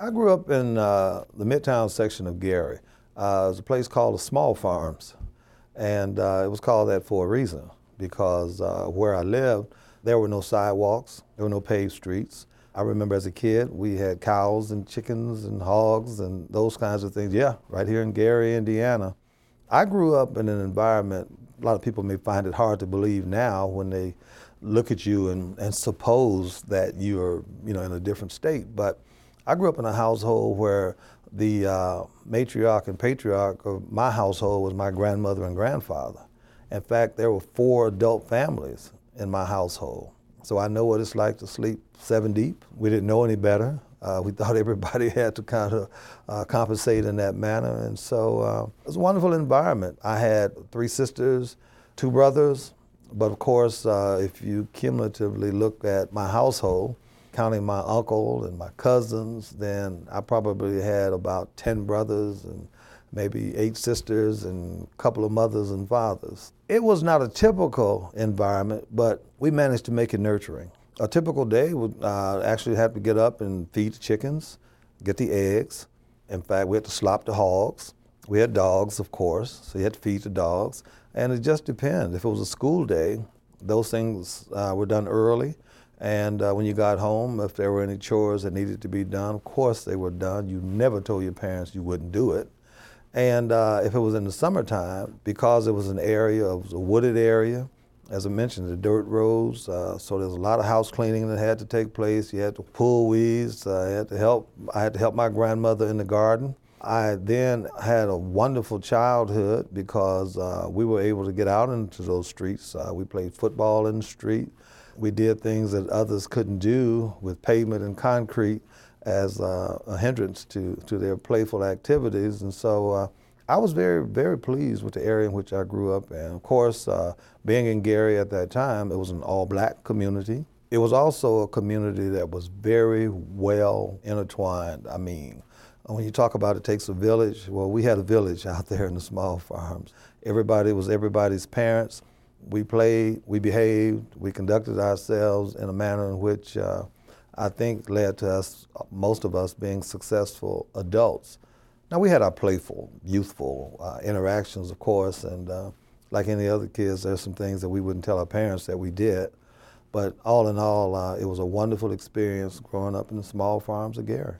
I grew up in uh, the Midtown section of Gary. Uh, it was a place called the Small Farms, and uh, it was called that for a reason because uh, where I lived, there were no sidewalks, there were no paved streets. I remember as a kid, we had cows and chickens and hogs and those kinds of things. Yeah, right here in Gary, Indiana. I grew up in an environment, a lot of people may find it hard to believe now when they look at you and, and suppose that you're you know, in a different state. But I grew up in a household where the uh, matriarch and patriarch of my household was my grandmother and grandfather. In fact, there were four adult families in my household. So I know what it's like to sleep seven deep. We didn't know any better. Uh, we thought everybody had to kind of uh, compensate in that manner. And so uh, it was a wonderful environment. I had three sisters, two brothers. But of course, uh, if you cumulatively look at my household, counting my uncle and my cousins, then I probably had about 10 brothers and maybe eight sisters and a couple of mothers and fathers. It was not a typical environment, but we managed to make it nurturing. A typical day would uh, actually have to get up and feed the chickens, get the eggs. In fact, we had to slop the hogs. We had dogs, of course, so you had to feed the dogs. And it just depends. If it was a school day, those things uh, were done early. And uh, when you got home, if there were any chores that needed to be done, of course they were done. You never told your parents you wouldn't do it. And uh, if it was in the summertime, because it was an area, was a wooded area, as I mentioned, the dirt roads, uh, so there's a lot of house cleaning that had to take place. You had to pull weeds. I had to help. I had to help my grandmother in the garden. I then had a wonderful childhood because uh, we were able to get out into those streets. Uh, we played football in the street we did things that others couldn't do with pavement and concrete as uh, a hindrance to, to their playful activities. And so uh, I was very, very pleased with the area in which I grew up. And of course, uh, being in Gary at that time, it was an all black community. It was also a community that was very well intertwined. I mean, when you talk about it takes a village, well, we had a village out there in the small farms. Everybody was everybody's parents we played, we behaved, we conducted ourselves in a manner in which uh, I think led to us, most of us, being successful adults. Now, we had our playful, youthful uh, interactions, of course, and uh, like any other kids, there's some things that we wouldn't tell our parents that we did. But all in all, uh, it was a wonderful experience growing up in the small farms of Gary.